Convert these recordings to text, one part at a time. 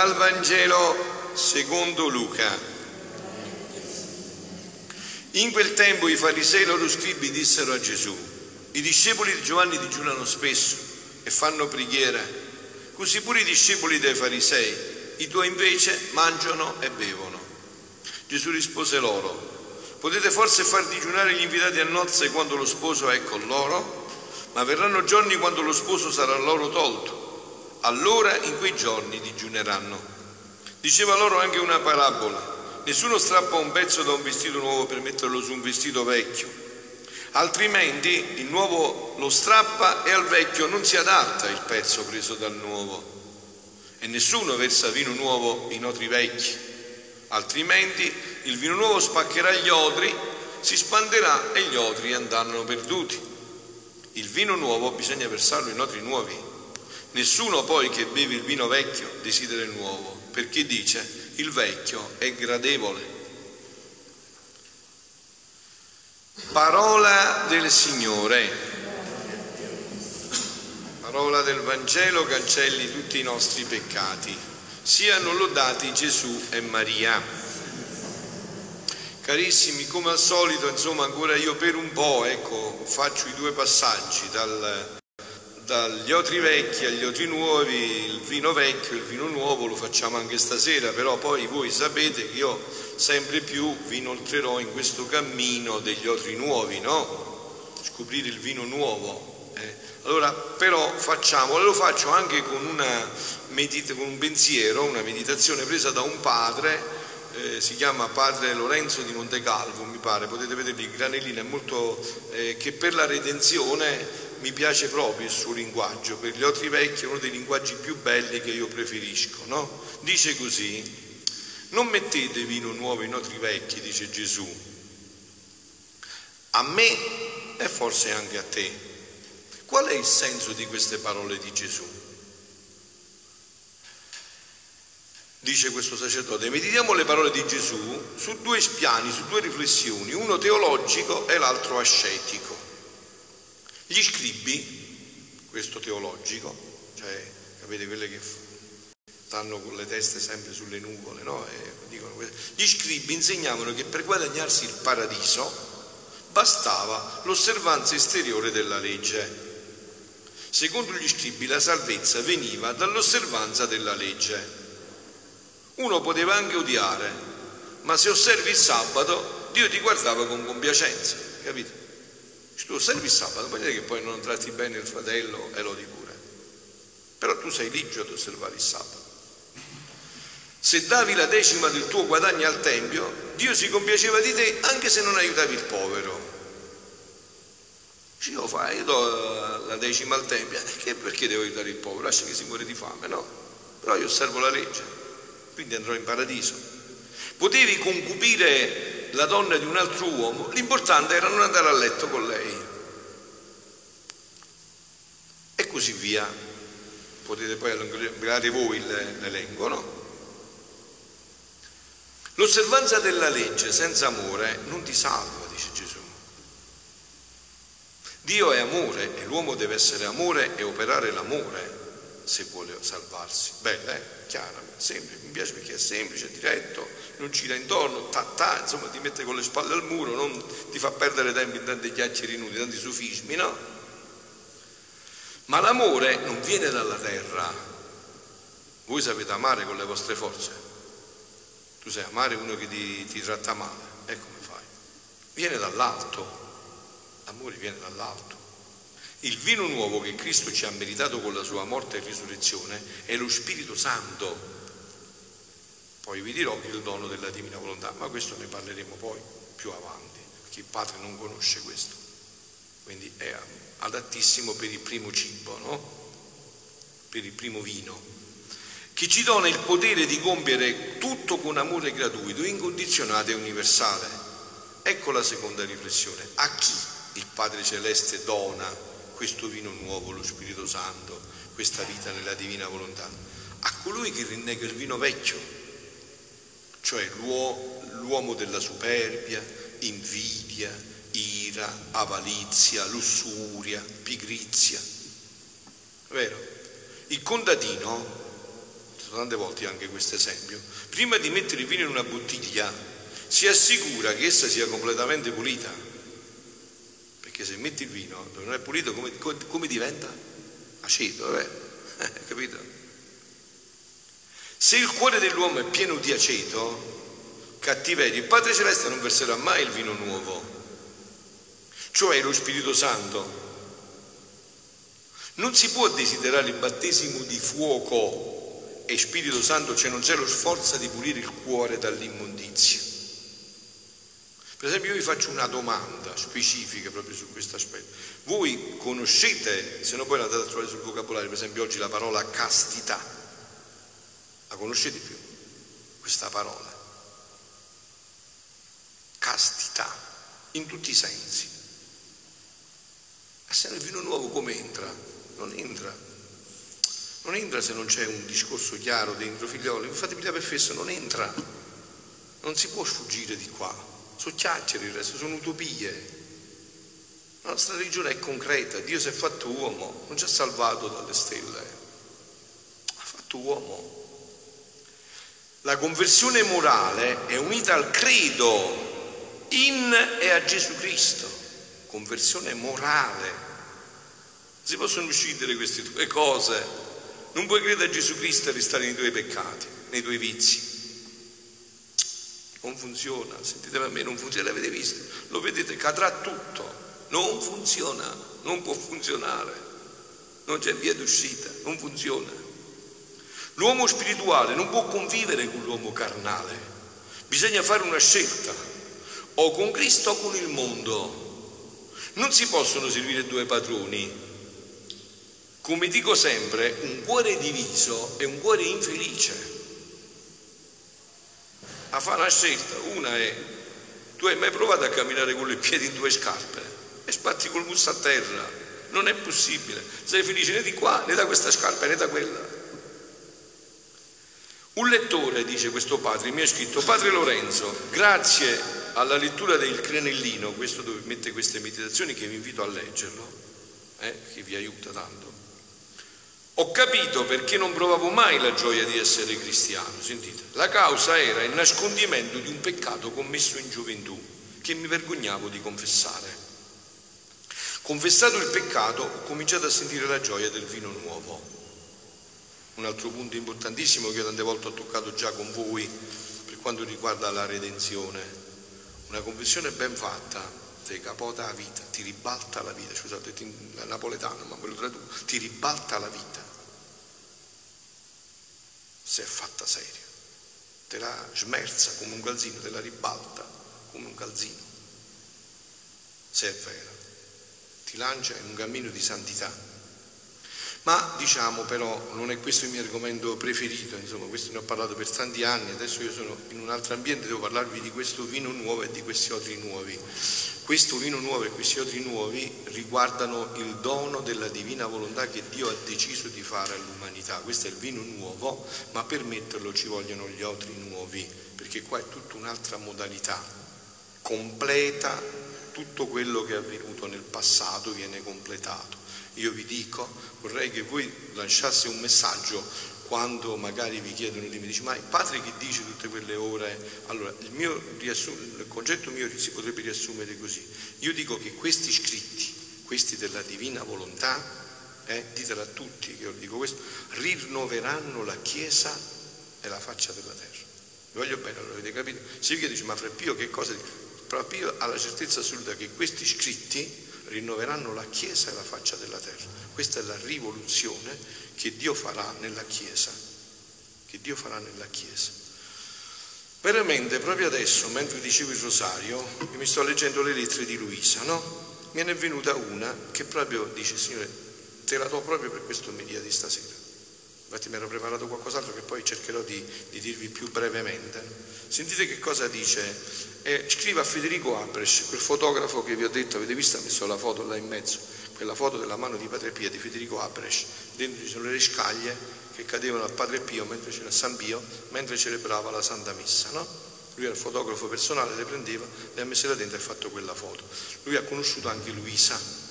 Dal Vangelo secondo Luca. In quel tempo i farisei e loro scribi dissero a Gesù, i discepoli di Giovanni digiunano spesso e fanno preghiera, così pure i discepoli dei farisei, i tuoi invece mangiano e bevono. Gesù rispose loro, potete forse far digiunare gli invitati a nozze quando lo sposo è con loro? ma verranno giorni quando lo sposo sarà loro tolto. Allora in quei giorni digiuneranno. Diceva loro anche una parabola. Nessuno strappa un pezzo da un vestito nuovo per metterlo su un vestito vecchio. Altrimenti il nuovo lo strappa e al vecchio non si adatta il pezzo preso dal nuovo. E nessuno versa vino nuovo in otri vecchi. Altrimenti il vino nuovo spaccherà gli odri, si spanderà e gli odri andranno perduti. Il vino nuovo bisogna versarlo in odri nuovi. Nessuno poi che beve il vino vecchio desidera il nuovo, perché dice il vecchio è gradevole. Parola del Signore. Parola del Vangelo cancelli tutti i nostri peccati. Siano lodati Gesù e Maria. Carissimi, come al solito, insomma, ancora io per un po', ecco, faccio i due passaggi dal, dagli otri vecchi agli otri nuovi, il vino vecchio il vino nuovo lo facciamo anche stasera, però poi voi sapete che io sempre più vi inoltrerò in questo cammino degli otri nuovi, no? Scoprire il vino nuovo. Eh? Allora, però facciamo, lo faccio anche con, una, con un pensiero, una meditazione presa da un padre eh, si chiama padre Lorenzo di Montecalvo, mi pare, potete vedere il granellino, è molto, eh, che per la redenzione mi piace proprio il suo linguaggio, per gli altri vecchi è uno dei linguaggi più belli che io preferisco, no? Dice così, non mettete vino nuovo in otri vecchi, dice Gesù, a me e forse anche a te. Qual è il senso di queste parole di Gesù? dice questo sacerdote, meditiamo le parole di Gesù su due piani, su due riflessioni, uno teologico e l'altro ascetico. Gli scribi, questo teologico, cioè capite quelle che stanno con le teste sempre sulle nuvole, no? gli scribi insegnavano che per guadagnarsi il paradiso bastava l'osservanza esteriore della legge. Secondo gli scribi la salvezza veniva dall'osservanza della legge. Uno poteva anche odiare, ma se osservi il sabato, Dio ti guardava con compiacenza, capito? Tu osservi il sabato, vuol dire che poi non tratti bene il fratello e lo di pure. Però tu sei ligio ad osservare il sabato. Se davi la decima del tuo guadagno al Tempio, Dio si compiaceva di te anche se non aiutavi il povero. Ci lo fai, io do la decima al Tempio, perché devo aiutare il povero? Lascia che si muore di fame, no? Però io osservo la legge quindi andrò in paradiso. Potevi concupire la donna di un altro uomo, l'importante era non andare a letto con lei. E così via. Potete poi allungare voi l'elenco, no? L'osservanza della legge senza amore non ti salva, dice Gesù. Dio è amore e l'uomo deve essere amore e operare l'amore se vuole salvarsi. Bella, eh? Chiara, semplice, mi piace perché è semplice, diretto, non gira intorno, ta, ta, insomma ti mette con le spalle al muro, non ti fa perdere tempo in tanti chiacchiere inutili, tanti sufismi, no? Ma l'amore non viene dalla terra. Voi sapete amare con le vostre forze. Tu sai amare uno che ti, ti tratta male, e come fai? Viene dall'alto. L'amore viene dall'alto. Il vino nuovo che Cristo ci ha meritato con la sua morte e risurrezione è lo Spirito Santo. Poi vi dirò il dono della divina volontà, ma questo ne parleremo poi più avanti, perché il Padre non conosce questo. Quindi è adattissimo per il primo cibo, no? Per il primo vino. Che ci dona il potere di compiere tutto con amore gratuito, incondizionato e universale. Ecco la seconda riflessione. A chi il Padre Celeste dona questo vino nuovo, lo Spirito Santo, questa vita nella divina volontà, a colui che rinnega il vino vecchio, cioè l'uomo della superbia, invidia, ira, avalizia, lussuria, pigrizia. vero? Il contadino, tante volte anche questo esempio, prima di mettere il vino in una bottiglia si assicura che essa sia completamente pulita. Perché se metti il vino dove non è pulito, come, come diventa? Aceto, eh? capito? Se il cuore dell'uomo è pieno di aceto, cattiveria, il Padre Celeste non verserà mai il vino nuovo, cioè lo Spirito Santo. Non si può desiderare il battesimo di fuoco e Spirito Santo, cioè non c'è lo sforzo di pulire il cuore dall'immondizia. Per esempio io vi faccio una domanda specifica proprio su questo aspetto. Voi conoscete, se no poi andate a trovare sul vocabolario, per esempio oggi la parola castità. La conoscete più? Questa parola. Castità, in tutti i sensi. E se nel vino nuovo come entra? Non entra. Non entra se non c'è un discorso chiaro dentro, figlioli. Fatemi da per fesso, non entra. Non si può sfuggire di qua sono chiacchiere il resto, sono utopie. La nostra religione è concreta, Dio si è fatto uomo, non ci ha salvato dalle stelle, ha fatto uomo. La conversione morale è unita al credo in e a Gesù Cristo, conversione morale. Si possono uccidere queste due cose. Non puoi credere a Gesù Cristo e restare nei tuoi peccati, nei tuoi vizi. Non funziona, sentite a me, non funziona, l'avete visto? Lo vedete, cadrà tutto. Non funziona, non può funzionare. Non c'è via d'uscita, non funziona. L'uomo spirituale non può convivere con l'uomo carnale. Bisogna fare una scelta, o con Cristo o con il mondo. Non si possono servire due padroni. Come dico sempre, un cuore diviso è un cuore infelice a fare una scelta. Una è, tu hai mai provato a camminare con i piedi in due scarpe e spatti col busto a terra? Non è possibile. Sei felice né di qua né da questa scarpa né da quella. Un lettore, dice questo padre, mi ha scritto, Padre Lorenzo, grazie alla lettura del Crenellino, questo dove mette queste meditazioni che vi invito a leggerlo, eh, che vi aiuta tanto, ho capito perché non provavo mai la gioia di essere cristiano. Sentite, la causa era il nascondimento di un peccato commesso in gioventù che mi vergognavo di confessare. Confessato il peccato, ho cominciato a sentire la gioia del vino nuovo. Un altro punto importantissimo che tante volte ho toccato già con voi per quanto riguarda la redenzione. Una confessione ben fatta ti capota la vita, ti ribalta la vita, scusate, napoletano, ma quello traduco, ti ribalta la vita se è fatta seria. Te la smerza come un calzino, te la ribalta come un calzino, se è vera. Ti lancia in un cammino di santità. Ma diciamo però, non è questo il mio argomento preferito, insomma, questo ne ho parlato per tanti anni, adesso io sono in un altro ambiente, devo parlarvi di questo vino nuovo e di questi odori nuovi. Questo vino nuovo e questi odori nuovi riguardano il dono della divina volontà che Dio ha deciso di fare all'umanità. Questo è il vino nuovo, ma per metterlo ci vogliono gli odori nuovi, perché qua è tutta un'altra modalità, completa tutto quello che è avvenuto nel passato viene completato. Io vi dico, vorrei che voi lasciaste un messaggio quando magari vi chiedono di me, dice ma il padre che dice tutte quelle ore? Allora, il, mio il concetto mio si potrebbe riassumere così. Io dico che questi scritti, questi della divina volontà, eh, ditelo a tutti che io dico questo, rinnoveranno la Chiesa e la faccia della terra. Vi voglio bene, allora avete capito? Se vi dice ma Fra Pio che cosa dice? Fra Pio ha la certezza assoluta che questi scritti rinnoveranno la Chiesa e la faccia della terra. Questa è la rivoluzione che Dio farà nella Chiesa, che Dio farà nella Chiesa. Veramente, proprio adesso, mentre dicevo il rosario, mi sto leggendo le lettere di Luisa, no? Me ne è venuta una che proprio dice, Signore, te la do proprio per questo media di stasera. Infatti mi ero preparato qualcos'altro che poi cercherò di, di dirvi più brevemente. Sentite che cosa dice e scrive a Federico Abres, quel fotografo che vi ho detto, avete visto, ha messo la foto là in mezzo, quella foto della mano di Padre Pio, di Federico Abres, dentro ci sono le scaglie che cadevano al Padre Pio mentre c'era San Pio, mentre celebrava la Santa Messa, no? Lui era il fotografo personale, le prendeva, le ha messe là dentro e ha fatto quella foto. Lui ha conosciuto anche Luisa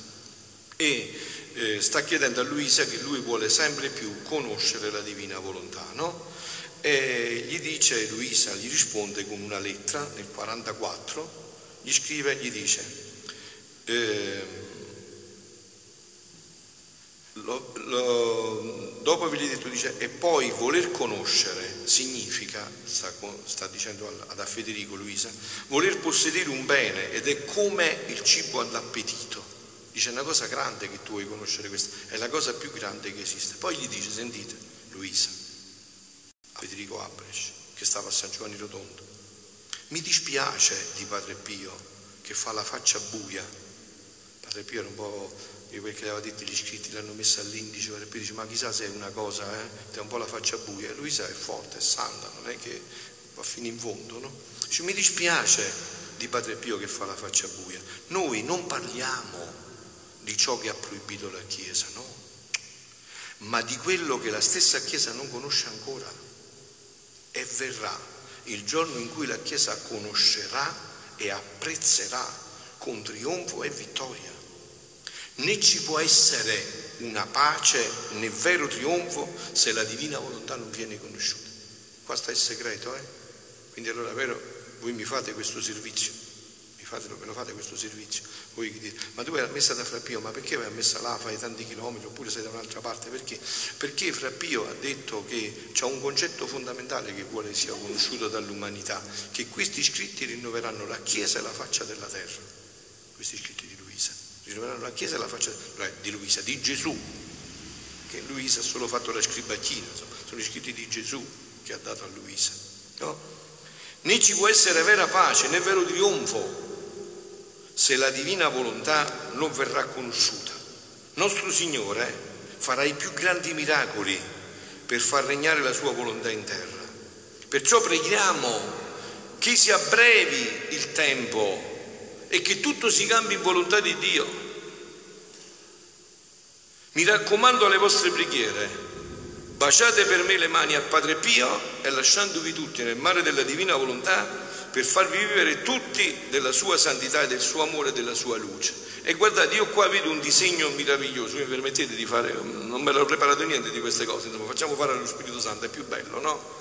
e eh, sta chiedendo a Luisa che lui vuole sempre più conoscere la divina volontà, no? E gli dice, Luisa gli risponde con una lettera nel 44, gli scrive, gli dice, eh, lo, lo, dopo ho detto, dice, e poi voler conoscere significa, sta, sta dicendo ad, a Federico Luisa, voler possedere un bene ed è come il cibo all'appetito. Dice, una cosa grande che tu vuoi conoscere questa, è la cosa più grande che esiste. Poi gli dice, sentite, Luisa, a Federico Abresch, che stava a San Giovanni Rotondo, mi dispiace di Padre Pio che fa la faccia buia. Padre Pio era un po' di quel che aveva detto gli iscritti, l'hanno messa all'indice, Padre Pio dice, ma chissà se è una cosa, eh? È un po' la faccia buia. Luisa è forte, è santa, non è che va fino in fondo, no? Dice, mi dispiace di Padre Pio che fa la faccia buia. Noi non parliamo di ciò che ha proibito la Chiesa, no, ma di quello che la stessa Chiesa non conosce ancora. E verrà il giorno in cui la Chiesa conoscerà e apprezzerà con trionfo e vittoria. Né ci può essere una pace né vero trionfo se la divina volontà non viene conosciuta. Qua sta il segreto, eh? Quindi allora, vero, voi mi fate questo servizio fatelo, me lo fate questo servizio. Voi dite, ma tu hai la messa da Frappio, ma perché vai a messa là, fai tanti chilometri, oppure sei da un'altra parte? Perché? Perché Frappio ha detto che c'è un concetto fondamentale che vuole sia conosciuto dall'umanità, che questi scritti rinnoveranno la Chiesa e la faccia della terra. Questi scritti di Luisa. Rinnoveranno la Chiesa e la faccia di Luisa, di Gesù, che Luisa ha solo fatto la scribacchina, sono gli scritti di Gesù che ha dato a Luisa. No? Né ci può essere vera pace né vero trionfo se la divina volontà non verrà conosciuta. Nostro Signore farà i più grandi miracoli per far regnare la sua volontà in terra. Perciò preghiamo che si abbrevi il tempo e che tutto si cambi in volontà di Dio. Mi raccomando alle vostre preghiere, baciate per me le mani a Padre Pio e lasciandovi tutti nel mare della divina volontà, per farvi vivere tutti della sua santità, del suo amore della sua luce. E guardate, io qua vedo un disegno meraviglioso, mi permettete di fare, non me l'ho preparato niente di queste cose, insomma, facciamo fare allo Spirito Santo, è più bello, no?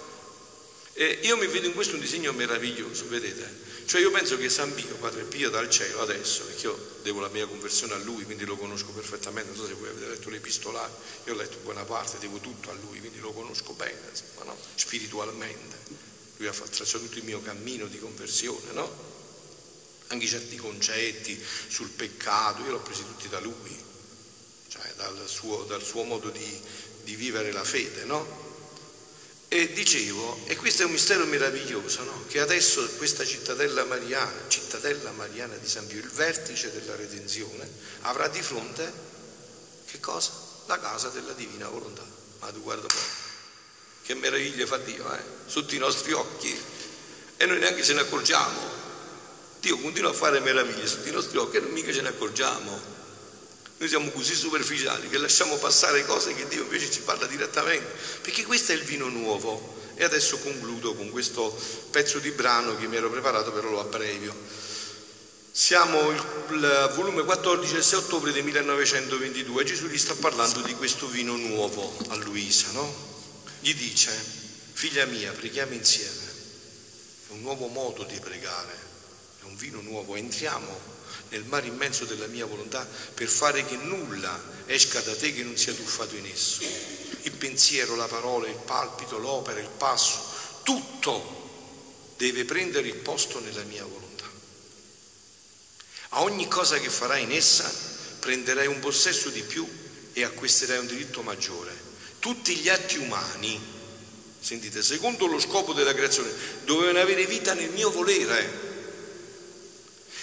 E io mi vedo in questo un disegno meraviglioso, vedete? Cioè io penso che San Pio, Padre Pio dal cielo adesso, perché io devo la mia conversione a lui, quindi lo conosco perfettamente, non so se voi avete letto l'epistolare, io ho letto buona parte, devo tutto a lui, quindi lo conosco bene, insomma, no? spiritualmente lui ha tracciato il mio cammino di conversione, no? Anche certi concetti sul peccato, io l'ho presi tutti da lui, cioè dal suo, dal suo modo di, di, vivere la fede, no? E dicevo, e questo è un mistero meraviglioso, no? Che adesso questa cittadella mariana, cittadella mariana di San Pio, il vertice della redenzione, avrà di fronte che cosa? La casa della divina volontà. Ma tu guarda poi. Che meraviglia fa Dio, eh? Sotto i nostri occhi. E noi neanche ce ne accorgiamo. Dio continua a fare meraviglie sotto i nostri occhi e noi mica ce ne accorgiamo. Noi siamo così superficiali che lasciamo passare cose che Dio invece ci parla direttamente. Perché questo è il vino nuovo. E adesso concludo con questo pezzo di brano che mi ero preparato, però lo abbrevio. Siamo il volume 14 del 6 ottobre del 1922 Gesù gli sta parlando di questo vino nuovo a Luisa, no? Gli dice, figlia mia, preghiamo insieme. È un nuovo modo di pregare, è un vino nuovo. Entriamo nel mare immenso della mia volontà per fare che nulla esca da te che non sia tuffato in esso. Il pensiero, la parola, il palpito, l'opera, il passo, tutto deve prendere il posto nella mia volontà. A ogni cosa che farai in essa prenderai un possesso di più e acquisterai un diritto maggiore tutti gli atti umani, sentite, secondo lo scopo della creazione, dovevano avere vita nel mio volere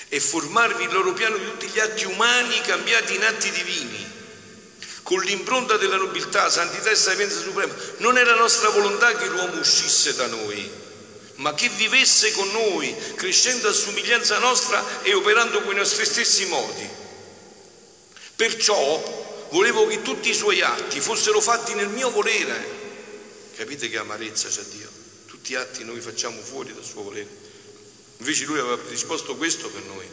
e formarvi il loro piano di tutti gli atti umani cambiati in atti divini, con l'impronta della nobiltà, santità e sapienza suprema. Non la nostra volontà che l'uomo uscisse da noi, ma che vivesse con noi, crescendo a somiglianza nostra e operando con i nostri stessi modi. Perciò volevo che tutti i suoi atti fossero fatti nel mio volere. Capite che amarezza c'è Dio? Tutti gli atti noi facciamo fuori dal suo volere. Invece lui aveva predisposto questo per noi,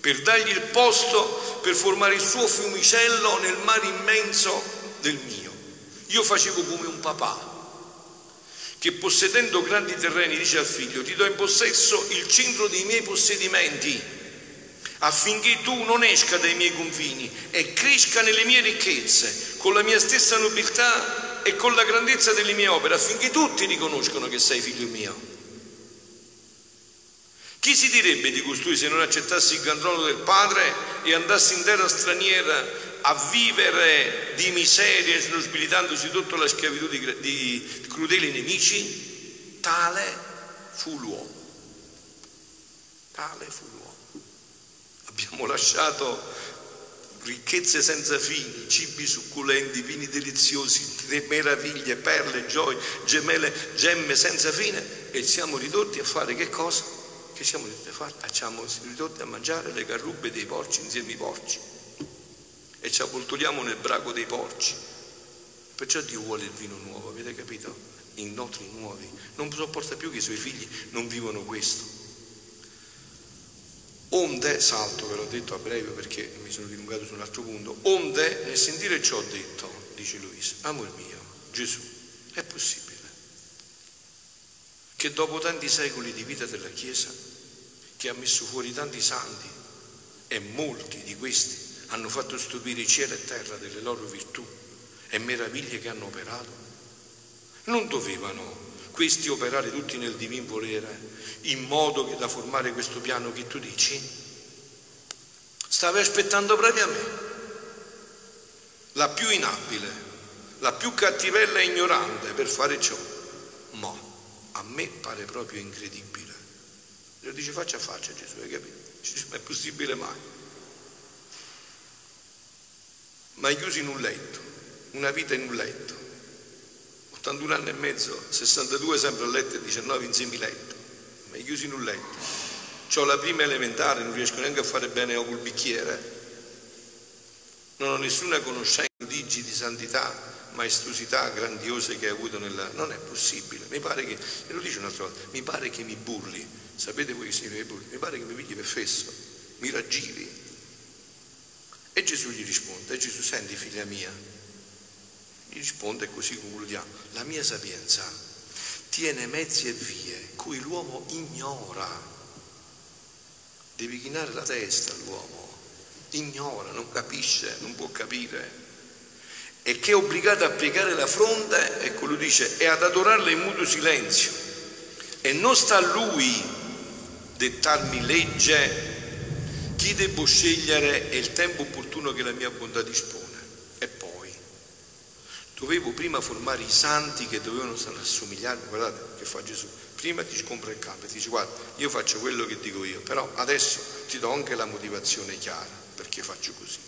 per dargli il posto per formare il suo fiumicello nel mare immenso del mio. Io facevo come un papà che possedendo grandi terreni dice al figlio ti do in possesso il centro dei miei possedimenti affinché tu non esca dai miei confini e cresca nelle mie ricchezze con la mia stessa nobiltà e con la grandezza delle mie opere affinché tutti riconoscano che sei figlio mio. Chi si direbbe di costui se non accettassi il trono del Padre e andassi in terra straniera a vivere di miseria, snobilitandosi sotto la schiavitù di, di crudeli nemici? Tale fu l'uomo. Tale fu l'uomo. Abbiamo lasciato ricchezze senza fini, cibi succulenti, vini deliziosi, meraviglie, perle, gioie, gemelle, gemme senza fine e siamo ridotti a fare che cosa? che siamo facciamo ridotti a mangiare le carrubbe dei porci insieme ai porci e ci avvoltoliamo nel braco dei porci. Perciò Dio vuole il vino nuovo, avete capito? In notri nuovi. Non sopporta più che i suoi figli non vivono questo. Onde, salto ve l'ho detto a breve perché mi sono dilungato su un altro punto, onde nel sentire ciò detto, dice Luisa, amor mio, Gesù, è possibile che dopo tanti secoli di vita della Chiesa che ha messo fuori tanti santi e molti di questi hanno fatto stupire cielo e terra delle loro virtù e meraviglie che hanno operato. Non dovevano questi operare tutti nel divin volere in modo che da formare questo piano che tu dici? Stavi aspettando proprio a me, la più inabile, la più cattivella e ignorante per fare ciò. Ma a me pare proprio incredibile lo dice faccia a faccia Gesù, hai capito? Dice, ma è possibile mai? Ma è chiuso in un letto, una vita in un letto. 81 anni e mezzo, 62 sempre a letto e 19 in semiletto. Ma è chiuso in un letto. Ho la prima elementare, non riesco neanche a fare bene col bicchiere. Non ho nessuna conoscenza, digi di santità, maestosità grandiose che hai avuto nella... Non è possibile. Mi pare che, e lo dice un'altra volta, mi pare che mi burli Sapete voi che significa Mi pare che mi pigli per fesso, mi raggiri. E Gesù gli risponde, e Gesù senti figlia mia, gli risponde e così concludiamo, la mia sapienza tiene mezzi e vie cui l'uomo ignora. Devi chinare la testa all'uomo, ignora, non capisce, non può capire. E che è obbligato a piegare la fronte, ecco lui dice, e ad adorarla in muto silenzio. E non sta a lui dettarmi legge, chi devo scegliere è il tempo opportuno che la mia bontà dispone. Dovevo prima formare i santi che dovevano assomigliarmi, guardate che fa Gesù, prima ti scompra il capo e ti dice guarda io faccio quello che dico io, però adesso ti do anche la motivazione chiara perché faccio così.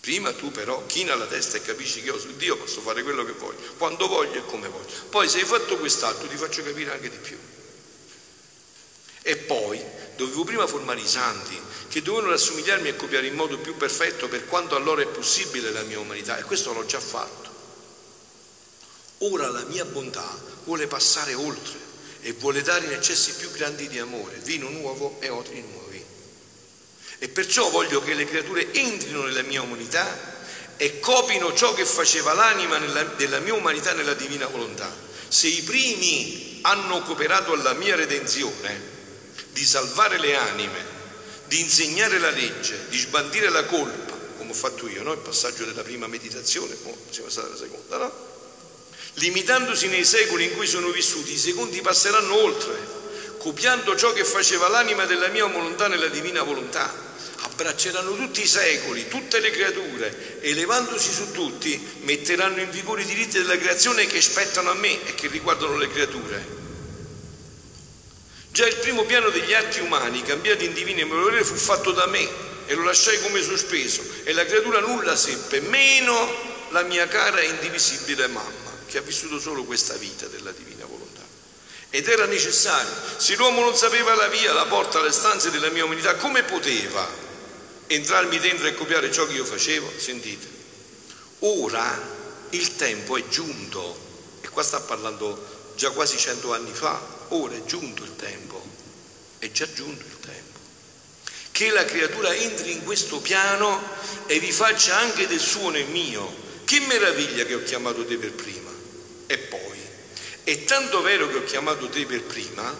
Prima tu però china la testa e capisci che io su Dio posso fare quello che voglio, quando voglio e come voglio. Poi se hai fatto quest'altro ti faccio capire anche di più. E poi dovevo prima formare i santi che dovevano rassomigliarmi e copiare in modo più perfetto per quanto allora è possibile la mia umanità e questo l'ho già fatto. Ora la mia bontà vuole passare oltre e vuole dare in eccessi più grandi di amore, vino nuovo e otri nuovi. E perciò voglio che le creature entrino nella mia umanità e copino ciò che faceva l'anima nella, della mia umanità nella divina volontà. Se i primi hanno cooperato alla mia redenzione, di salvare le anime, di insegnare la legge, di sbandire la colpa, come ho fatto io, no? il passaggio della prima meditazione, poi siamo passati alla seconda, no? Limitandosi nei secoli in cui sono vissuti, i secondi passeranno oltre, copiando ciò che faceva l'anima della mia volontà nella divina volontà. Abbracceranno tutti i secoli, tutte le creature, e levandosi su tutti, metteranno in vigore i diritti della creazione che spettano a me e che riguardano le creature Già il primo piano degli atti umani, cambiati in divino e fu fatto da me e lo lasciai come sospeso e la creatura nulla seppe, meno la mia cara e indivisibile mamma, che ha vissuto solo questa vita della divina volontà. Ed era necessario, se l'uomo non sapeva la via, la porta alle stanze della mia umanità, come poteva entrarmi dentro e copiare ciò che io facevo? Sentite, ora il tempo è giunto, e qua sta parlando già quasi cento anni fa, ora è giunto il tempo, è già giunto il tempo, che la creatura entri in questo piano e vi faccia anche del suo nel mio. Che meraviglia che ho chiamato te per prima. E poi, è tanto vero che ho chiamato te per prima,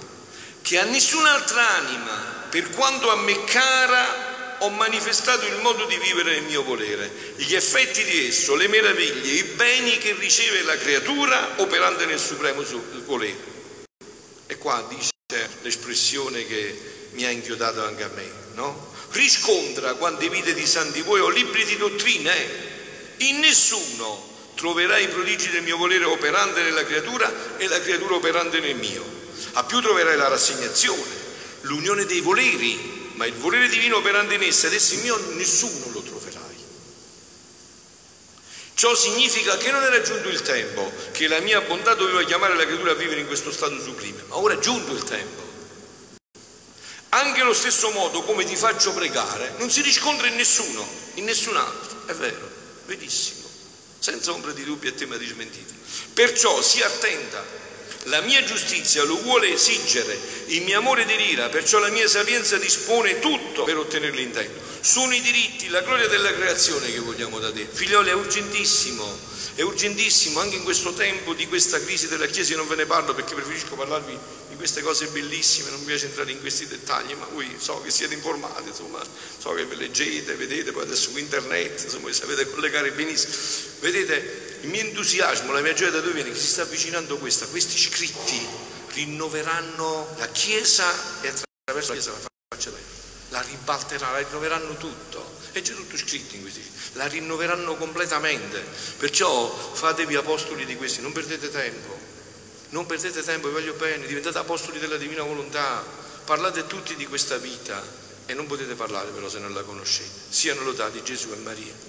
che a nessun'altra anima, per quanto a me cara, ho manifestato il modo di vivere nel mio volere, gli effetti di esso, le meraviglie, i beni che riceve la creatura operante nel supremo volere. E qua dice l'espressione che mi ha inchiodato anche a me, no? Riscontra quante vite di santi voi o libri di dottrine, eh? in nessuno troverai i prodigi del mio volere operante nella creatura e la creatura operante nel mio. A più troverai la rassegnazione, l'unione dei voleri, ma il volere divino operante in essa ed esso in mio nessuno lo troverai. Ciò significa che non era giunto il tempo, che la mia bontà doveva chiamare la creatura a vivere in questo stato sublime, ma ora è giunto il tempo. Anche allo stesso modo come ti faccio pregare, non si riscontra in nessuno, in nessun altro. È vero, verissimo, senza ombra di dubbio e tema di smentita. Perciò sii attenta. La mia giustizia lo vuole esigere, il mio amore delira, perciò la mia sapienza dispone tutto per ottenerlo in tempo. Sono i diritti, la gloria della creazione che vogliamo da te. Figlioli, è urgentissimo, è urgentissimo anche in questo tempo di questa crisi della Chiesa, io non ve ne parlo perché preferisco parlarvi queste cose bellissime, non mi piace entrare in questi dettagli, ma voi so che siete informati, insomma, so che ve leggete, vedete, poi adesso su internet, insomma, sapete collegare benissimo. Vedete, il mio entusiasmo, la mia gioia da dove viene? Che si sta avvicinando questa, questi scritti rinnoveranno la Chiesa e attraverso la Chiesa la faccia la ribalteranno, la rinnoveranno tutto. È già tutto scritto in questi la rinnoveranno completamente. Perciò fatevi apostoli di questi, non perdete tempo. Non perdete tempo, vi voglio bene, diventate apostoli della divina volontà, parlate tutti di questa vita e non potete parlare però se non la conoscete. Siano lodati Gesù e Maria.